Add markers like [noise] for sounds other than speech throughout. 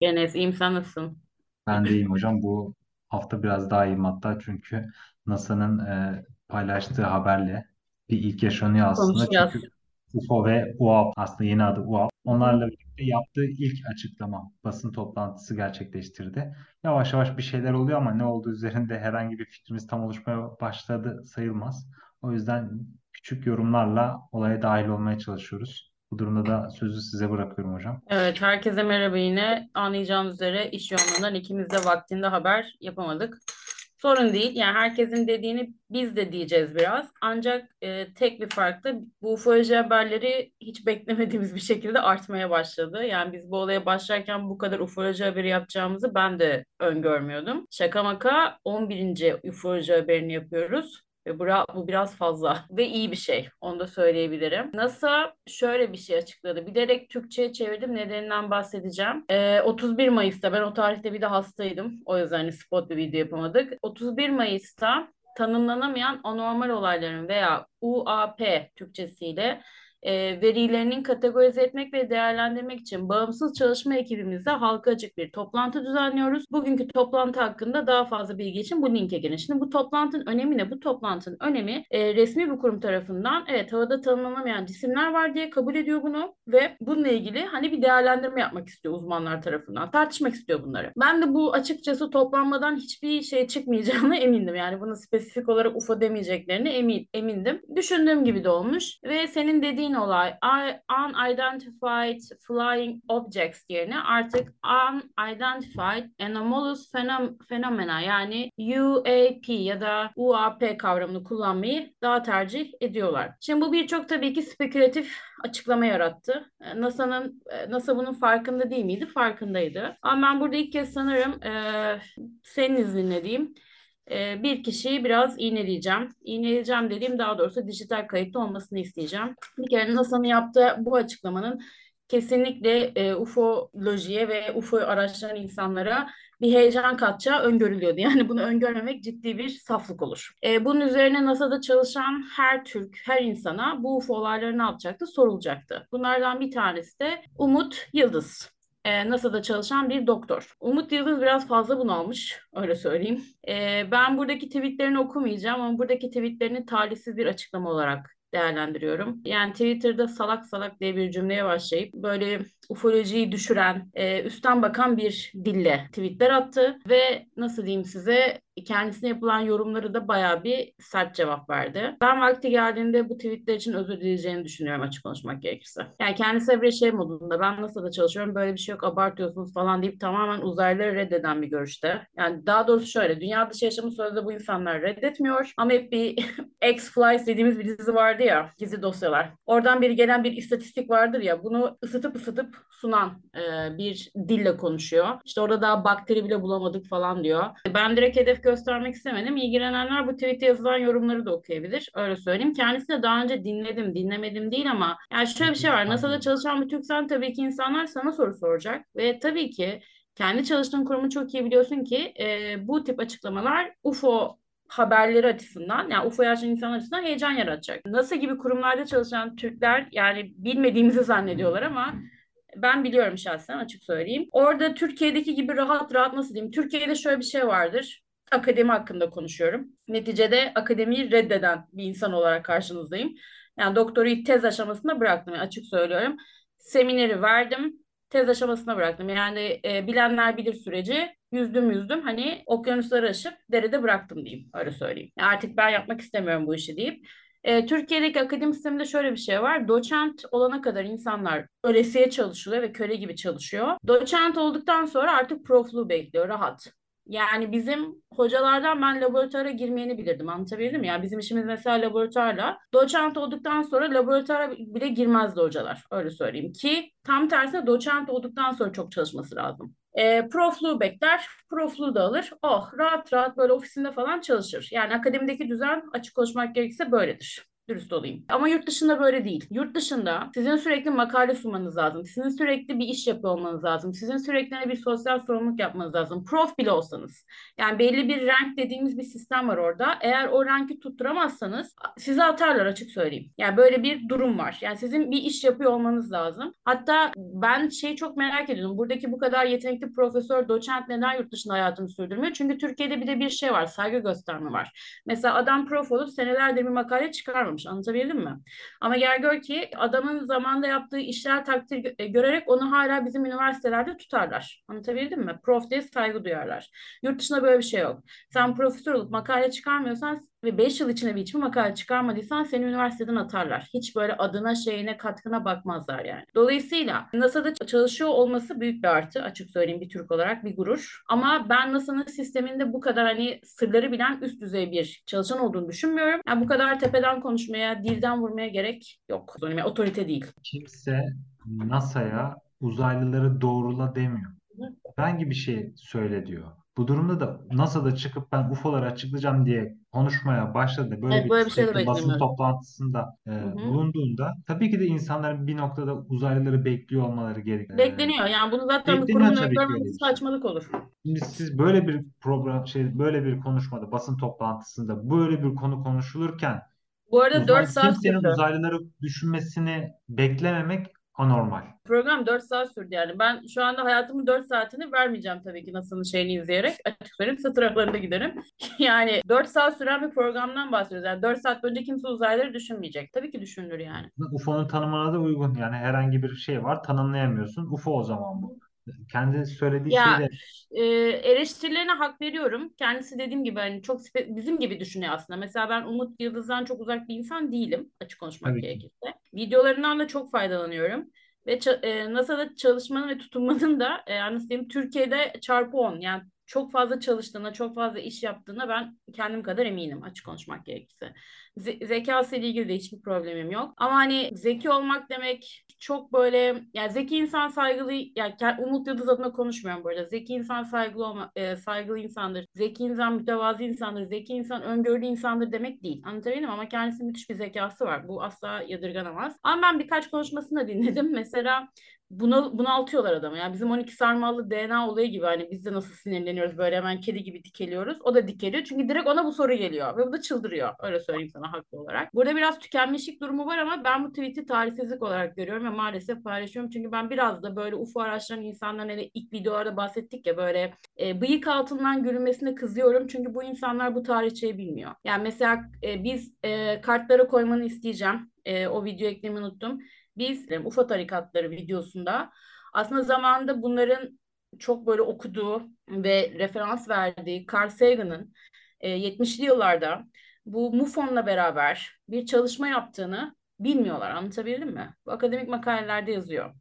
Enes, iyiyim sen nasılsın? Ben de iyiyim hocam. Bu hafta biraz daha iyiyim hatta çünkü NASA'nın e, paylaştığı haberle bir ilk yaşanıyor aslında. Konuşacağız. Çünkü UFO ve UAP aslında yeni adı UAP. Onlarla birlikte yaptığı ilk açıklama basın toplantısı gerçekleştirdi. Yavaş yavaş bir şeyler oluyor ama ne olduğu üzerinde herhangi bir fikrimiz tam oluşmaya başladı sayılmaz. O yüzden küçük yorumlarla olaya dahil olmaya çalışıyoruz. Bu durumda da sözü size bırakıyorum hocam. Evet, herkese merhaba yine. Anlayacağınız üzere iş yoğunluğundan ikimiz de vaktinde haber yapamadık. Sorun değil. Yani herkesin dediğini biz de diyeceğiz biraz. Ancak e, tek bir farklı bu ufoloji haberleri hiç beklemediğimiz bir şekilde artmaya başladı. Yani biz bu olaya başlarken bu kadar ufoloji haberi yapacağımızı ben de öngörmüyordum. Şaka maka 11. ufoloji haberini yapıyoruz. Ve bura, bu biraz fazla [laughs] ve iyi bir şey. Onu da söyleyebilirim. NASA şöyle bir şey açıkladı. Bilerek Türkçe'ye çevirdim. Nedeninden bahsedeceğim. Ee, 31 Mayıs'ta ben o tarihte bir de hastaydım. O yüzden hani spot bir video yapamadık. 31 Mayıs'ta tanımlanamayan anormal olayların veya UAP Türkçesiyle e, verilerinin kategorize etmek ve değerlendirmek için bağımsız çalışma ekibimizle halka açık bir toplantı düzenliyoruz. Bugünkü toplantı hakkında daha fazla bilgi için bu linke gelin. Şimdi bu toplantının önemi ne? Bu toplantının önemi e, resmi bir kurum tarafından evet havada tanımlanamayan cisimler var diye kabul ediyor bunu ve bununla ilgili hani bir değerlendirme yapmak istiyor uzmanlar tarafından. Tartışmak istiyor bunları. Ben de bu açıkçası toplanmadan hiçbir şey çıkmayacağına [laughs] emindim. Yani bunu spesifik olarak UFO demeyeceklerine emin, emindim. Düşündüğüm gibi de olmuş ve senin dediğin dediğin olay unidentified flying objects yerine artık unidentified anomalous phenomena yani UAP ya da UAP kavramını kullanmayı daha tercih ediyorlar. Şimdi bu birçok tabii ki spekülatif açıklama yarattı. NASA'nın NASA bunun farkında değil miydi? Farkındaydı. Ama ben burada ilk kez sanırım e, senin izninle diyeyim e, bir kişiyi biraz iğneleyeceğim. İğneleyeceğim dediğim daha doğrusu dijital kayıtlı olmasını isteyeceğim. Bir kere NASA'nın yaptığı bu açıklamanın kesinlikle e, ufolojiye ve UFO araştıran insanlara bir heyecan katacağı öngörülüyordu. [laughs] Yani bunu öngörmemek ciddi bir saflık olur. E, bunun üzerine NASA'da çalışan her Türk, her insana bu UFO olayları ne yapacaktı sorulacaktı. Bunlardan bir tanesi de Umut Yıldız e, NASA'da çalışan bir doktor. Umut Yıldız biraz fazla bunalmış, öyle söyleyeyim. E, ben buradaki tweetlerini okumayacağım ama buradaki tweetlerini talihsiz bir açıklama olarak değerlendiriyorum. Yani Twitter'da salak salak diye bir cümleye başlayıp böyle ufolojiyi düşüren, e, üstten bakan bir dille tweetler attı ve nasıl diyeyim size kendisine yapılan yorumları da bayağı bir sert cevap verdi. Ben vakti geldiğinde bu tweetler için özür dileyeceğini düşünüyorum açık konuşmak gerekirse. Yani kendisi bir şey modunda ben nasıl da çalışıyorum böyle bir şey yok abartıyorsunuz falan deyip tamamen uzaylıları reddeden bir görüşte. Yani daha doğrusu şöyle dünya dışı yaşamı sözde bu insanlar reddetmiyor ama hep bir [laughs] X-Files dediğimiz bir dizi vardı ya gizli dosyalar. Oradan bir gelen bir istatistik vardır ya bunu ısıtıp ısıtıp sunan e, bir dille konuşuyor. İşte orada daha bakteri bile bulamadık falan diyor. Ben direkt hedef göstermek istemedim. İlgilenenler bu tweet'e yazılan yorumları da okuyabilir. Öyle söyleyeyim. Kendisini daha önce dinledim, dinlemedim değil ama yani şöyle bir şey var. NASA'da çalışan bir Türksen tabii ki insanlar sana soru soracak ve tabii ki kendi çalıştığın kurumu çok iyi biliyorsun ki e, bu tip açıklamalar UFO haberleri açısından yani UFO yaşayan insanlar açısından heyecan yaratacak. NASA gibi kurumlarda çalışan Türkler yani bilmediğimizi zannediyorlar ama ben biliyorum şahsen açık söyleyeyim. Orada Türkiye'deki gibi rahat rahat nasıl diyeyim? Türkiye'de şöyle bir şey vardır. Akademi hakkında konuşuyorum. Neticede akademiyi reddeden bir insan olarak karşınızdayım. Yani doktoru tez aşamasında bıraktım. Yani açık söylüyorum. Semineri verdim. Tez aşamasına bıraktım. Yani e, bilenler bilir süreci. Yüzdüm yüzdüm. Hani okyanusları aşıp derede bıraktım diyeyim. Öyle söyleyeyim. Yani artık ben yapmak istemiyorum bu işi deyip e, Türkiye'deki akademi sisteminde şöyle bir şey var. Doçent olana kadar insanlar ölesiye çalışıyor ve köle gibi çalışıyor. Doçent olduktan sonra artık profluğu bekliyor rahat. Yani bizim hocalardan ben laboratuvara girmeyeni bilirdim. Anlatabildim mi? Yani bizim işimiz mesela laboratuvarla. Doçent olduktan sonra laboratuvara bile girmezdi hocalar. Öyle söyleyeyim ki tam tersine doçent olduktan sonra çok çalışması lazım. E, profluğu bekler, profluğu da alır. Oh rahat rahat böyle ofisinde falan çalışır. Yani akademideki düzen açık konuşmak gerekirse böyledir. Dürüst olayım. Ama yurt dışında böyle değil. Yurt dışında sizin sürekli makale sunmanız lazım. Sizin sürekli bir iş yapıyor olmanız lazım. Sizin sürekli bir sosyal sorumluluk yapmanız lazım. Prof bile olsanız. Yani belli bir rank dediğimiz bir sistem var orada. Eğer o ranki tutturamazsanız sizi atarlar açık söyleyeyim. Yani böyle bir durum var. Yani sizin bir iş yapıyor olmanız lazım. Hatta ben şey çok merak ediyorum. Buradaki bu kadar yetenekli profesör, doçent neden yurt dışında hayatını sürdürmüyor? Çünkü Türkiye'de bir de bir şey var. Saygı gösterme var. Mesela adam prof olup senelerdir bir makale çıkarmamış. Anlatabildim mi? Ama gel gör ki adamın zamanda yaptığı işler takdir e, görerek onu hala bizim üniversitelerde tutarlar. Anlatabildim mi? Prof diye saygı duyarlar. Yurt dışında böyle bir şey yok. Sen profesör olup makale çıkarmıyorsan ve 5 yıl içinde bir hiçbir makale çıkarmadıysan seni üniversiteden atarlar. Hiç böyle adına şeyine katkına bakmazlar yani. Dolayısıyla NASA'da çalışıyor olması büyük bir artı açık söyleyeyim bir Türk olarak bir gurur. Ama ben NASA'nın sisteminde bu kadar hani sırları bilen üst düzey bir çalışan olduğunu düşünmüyorum. Yani bu kadar tepeden konuşmaya, dilden vurmaya gerek yok. Yani otorite değil. Kimse NASA'ya uzaylıları doğrula demiyor. Herhangi bir şey söyle diyor. Bu durumda da NASA'da çıkıp ben UFO'ları açıklayacağım diye konuşmaya başladı. Böyle Evet, bir böyle bir şey de sürekli basın beklemiyorum. toplantısında e, Hı hı. bulunduğunda tabii ki de insanların bir noktada uzaylıları bekliyor olmaları gerekiyor. Bekleniyor. Yani bunu zaten bir Bekleniyor kurumun tabii ki öyle öngörmemesi bir şey. saçmalık olur. Şimdi siz böyle bir program şey böyle bir konuşmada basın toplantısında böyle bir konu konuşulurken Bu arada 4 uzay saat kimsenin sürdü. uzaylıları düşünmesini beklememek anormal. Program 4 saat sürdü yani. Ben şu anda hayatımın 4 saatini vermeyeceğim tabii ki NASA'nın şeyini izleyerek. Açık söyleyeyim kısa taraflarında giderim. [laughs] yani 4 saat süren bir programdan bahsediyoruz. Yani 4 saat boyunca kimse uzaylıları düşünmeyecek. Tabii ki düşünülür yani. UFO'nun tanımına da uygun. Yani herhangi bir şey var tanımlayamıyorsun. UFO o zaman bu. Kendi söylediği Ya şeyde e, eleştirilerine hak veriyorum. Kendisi dediğim gibi hani çok bizim gibi düşünüyor aslında. Mesela ben Umut Yıldız'dan çok uzak bir insan değilim açık konuşmak tabii ki. gerekirse. Videolarından da çok faydalanıyorum. Ve e, NASA'da çalışmanın ve tutunmanın da e, nasıl diyeyim Türkiye'de çarpı 10 yani çok fazla çalıştığına, çok fazla iş yaptığına ben kendim kadar eminim açık konuşmak gerekirse. Ze- zekası ile ilgili de hiçbir problemim yok. Ama hani zeki olmak demek çok böyle yani zeki insan saygılı yani Umut Yıldız adına konuşmuyorum burada. Zeki insan saygılı olma, e, saygılı insandır. Zeki insan mütevazi insandır. Zeki insan öngörülü insandır demek değil. Anlatabildim ama kendisi müthiş bir zekası var. Bu asla yadırganamaz. Ama ben birkaç konuşmasını da dinledim. [laughs] Mesela bunu bunaltıyorlar adamı. Yani bizim 12 sarmallı DNA olayı gibi hani biz de nasıl sinirleniyoruz böyle hemen kedi gibi dikeliyoruz. O da dikeliyor. Çünkü direkt ona bu soru geliyor ve bu da çıldırıyor. Öyle söyleyeyim sana haklı olarak. Burada biraz tükenmişlik durumu var ama ben bu tweet'i tarihsizlik olarak görüyorum ve maalesef paylaşıyorum. Çünkü ben biraz da böyle UFO araştıran insanların hani ilk videolarda bahsettik ya böyle e, bıyık altından gülünmesine kızıyorum. Çünkü bu insanlar bu tarihçeyi bilmiyor. Yani mesela e, biz e, kartlara koymanı isteyeceğim. E, o video eklemeyi unuttum biz e, UFO tarikatları videosunda aslında zamanında bunların çok böyle okuduğu ve referans verdiği Carl Sagan'ın e, 70'li yıllarda bu MUFON'la beraber bir çalışma yaptığını bilmiyorlar. Anlatabildim mi? Bu akademik makalelerde yazıyor.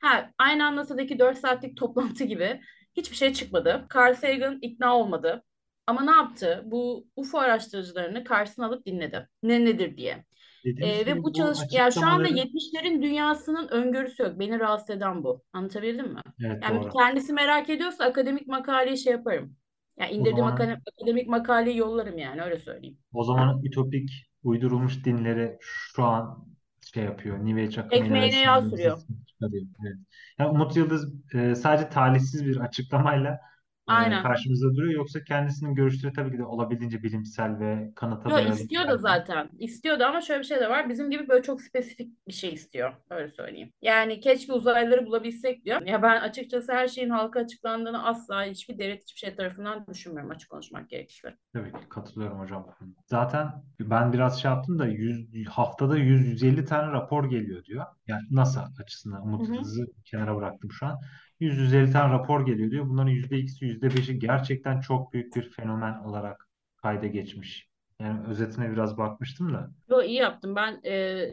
Ha, aynı anlatıdaki 4 saatlik toplantı gibi hiçbir şey çıkmadı. Carl Sagan ikna olmadı. Ama ne yaptı? Bu UFO araştırıcılarını karşısına alıp dinledi. Ne nedir diye. Dediğiniz Ee, gibi ve bu bu çalış yani şu anda açıklamaları 70'lerin dünyasının öngörüsü yok. Beni rahatsız eden bu. Anlatabildim mi? evet Yani doğru. kendisi merak ediyorsa akademik makaleyi şey yaparım. Yani O indirdiğim zaman akademik, akademik makaleyi yollarım yani öyle söyleyeyim. o zaman ütopik uydurulmuş dinleri şu an şey yapıyor. New Age akımıyla Ekmeğine yağ vesaire sürüyor. sesini çıkarıyor. Evet. Yani Umut Yıldız e, sadece talihsiz bir açıklamayla Aynen. karşımızda duruyor. Yoksa kendisinin görüşleri tabii ki de olabildiğince bilimsel ve kanıta Yo dayalı istiyor da zaten. İstiyor da ama şöyle bir şey de var. Bizim gibi böyle çok spesifik bir şey istiyor. Öyle söyleyeyim. Yani keşke uzaylıları bulabilsek diyor. Ya ben açıkçası her şeyin halka açıklandığını asla hiçbir devlet hiçbir şey tarafından düşünmüyorum açık konuşmak gerekirse. Tabii ki katılıyorum hocam. Zaten ben biraz şey yaptım da 100, haftada 100-150 tane rapor geliyor diyor. Yani NASA açısından Umut hı. Yıldız'ı kenara bıraktım şu an. 100-150 tane rapor geliyor diyor. Bunların %2'si %5'i gerçekten çok büyük bir fenomen olarak kayda geçmiş. Yani özetine biraz bakmıştım da. Yo iyi yaptım. Ben e,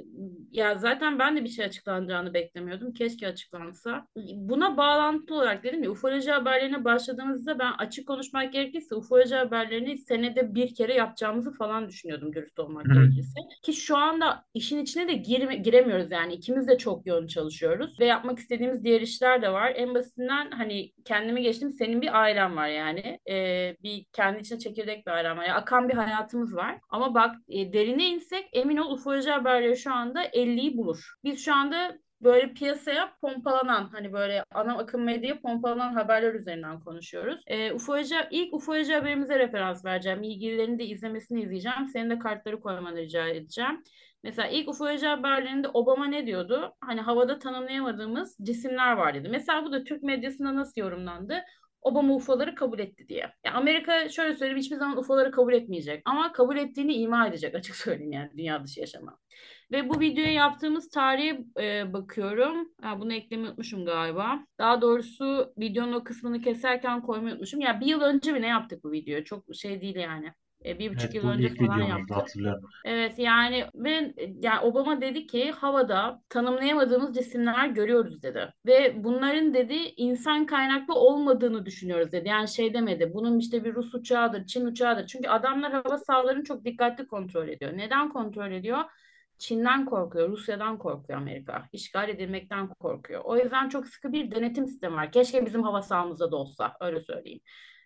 ya zaten ben de bir şey açıklanacağını beklemiyordum. Keşke açıklansa. Buna bağlantılı olarak dedim ya ufoloji haberlerine başladığımızda ben açık konuşmak gerekirse ufoloji haberlerini senede bir kere yapacağımızı falan düşünüyordum dürüst olmak Hı. gerekirse. Ki şu anda işin içine de girme- giremiyoruz yani ikimiz de çok yoğun çalışıyoruz ve yapmak istediğimiz diğer işler de var. En basitinden hani kendimi geçtim senin bir ailen var yani. E, bir kendi içine çekirdek bir ailen var. Yani akan bir hayatımız var. Ama bak e, derine insek emin ol ufoloji haberleri şu anda 50'yi bulur. Biz şu anda böyle piyasaya pompalanan hani böyle ana akım medyaya pompalanan haberler üzerinden konuşuyoruz. E, ufoloji, ilk ufoloji haberimize referans vereceğim. İlgililerin de izlemesini izleyeceğim. Senin de kartları koymanı rica edeceğim. Mesela ilk ufoloji haberlerinde Obama ne diyordu? Hani havada tanımlayamadığımız cisimler var dedi. Mesela bu da Türk medyasında nasıl yorumlandı? Obama UFO'ları kabul etti diye. Ya Amerika şöyle söyleyeyim hiçbir zaman UFO'ları kabul etmeyecek ama kabul ettiğini ima edecek açık söyleyeyim yani dünya dışı yaşama. Ve bu videoya yaptığımız tarihe e, bakıyorum. Ha, bunu eklemeyi unutmuşum galiba. Daha doğrusu videonun o kısmını keserken koymayı unutmuşum. Ya bir yıl önce mi ne yaptık bu videoyu? Çok şey değil yani. E, bir buçuk Evet yıl önce falan yaptık. hatırlıyorum. Evet yani ve yani Obama dedi ki havada tanımlayamadığımız cisimler görüyoruz dedi. Ve bunların dedi insan kaynaklı olmadığını düşünüyoruz dedi. Yani şey demedi bunun işte bir Rus uçağıdır, Çin uçağıdır. Çünkü adamlar hava sahalarını çok dikkatli kontrol ediyor. Neden kontrol ediyor? Çin'den korkuyor, Rusya'dan korkuyor Amerika. İşgal edilmekten korkuyor. O yüzden çok sıkı bir denetim sistemi var. Keşke bizim hava sahamızda da olsa, öyle söyleyeyim.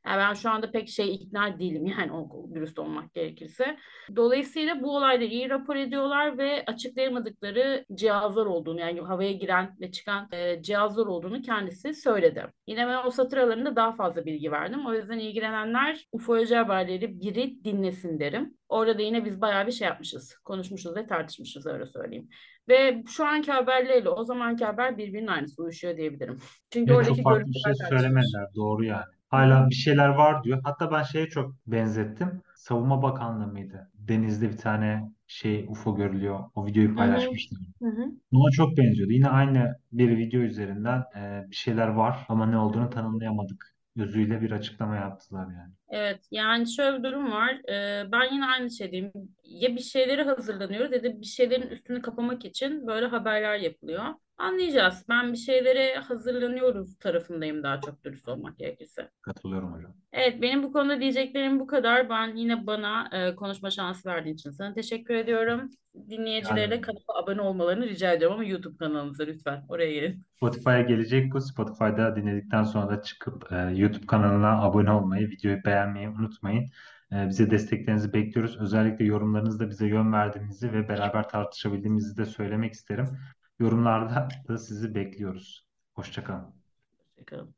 Yani ben şu anda pek şey ikna değilim yani o dürüst olmak gerekirse. Dolayısıyla bu olayda iyi rapor ediyorlar ve açıklayamadıkları cihazlar olduğunu yani havaya giren ve çıkan e, cihazlar olduğunu kendisi söyledi. Yine ben o satır aralarında daha fazla bilgi verdim. O yüzden ilgilenenler ufoloji haberleri biri dinlesin derim. Orada da yine biz bayağı bir şey yapmışız. Konuşmuşuz ve tartışmışız öyle söyleyeyim. Ve şu anki haberleriyle o zamanki haber birbirinin aynısı uyuşuyor diyebilirim. [laughs] Çünkü Ve oradaki çok farklı bir şey söylemediler. Doğru yani. Hala bir şeyler var diyor. Hatta ben şeye çok benzettim. Savunma Bakanlığı mıydı? Denizde bir tane şey UFO görülüyor. O videoyu Hı hı. paylaşmıştım. Hı hı. Buna çok benziyordu. Yine aynı bir video üzerinden e, bir şeyler var ama ne olduğunu tanımlayamadık. Özüyle bir açıklama yaptılar yani. Evet yani şöyle bir durum var. Ee, ben yine aynı şey diyeyim. Ya bir şeyleri hazırlanıyoruz ya da bir şeylerin üstünü kapamak için böyle haberler yapılıyor. Anlayacağız. Ben bir şeylere hazırlanıyoruz tarafındayım daha çok dürüst olmak gerekirse. Katılıyorum hocam. Evet benim bu konuda diyeceklerim bu kadar. Ben yine bana e, konuşma şansı verdiğin için sana teşekkür ediyorum. Dinleyicilere de Yani kanala abone olmalarını rica ediyorum ama YouTube kanalımıza lütfen oraya gelin. Spotify'a gelecek bu. Spotify'da dinledikten sonra da çıkıp e, YouTube kanalına abone olmayı, videoyu beğenmeyi unutmayın. E, bize desteklerinizi bekliyoruz. Özellikle yorumlarınızda bize yön verdiğinizi ve beraber tartışabildiğimizi de söylemek isterim. Yorumlarda da sizi bekliyoruz. Hoşça kalın. Hoşçakalın.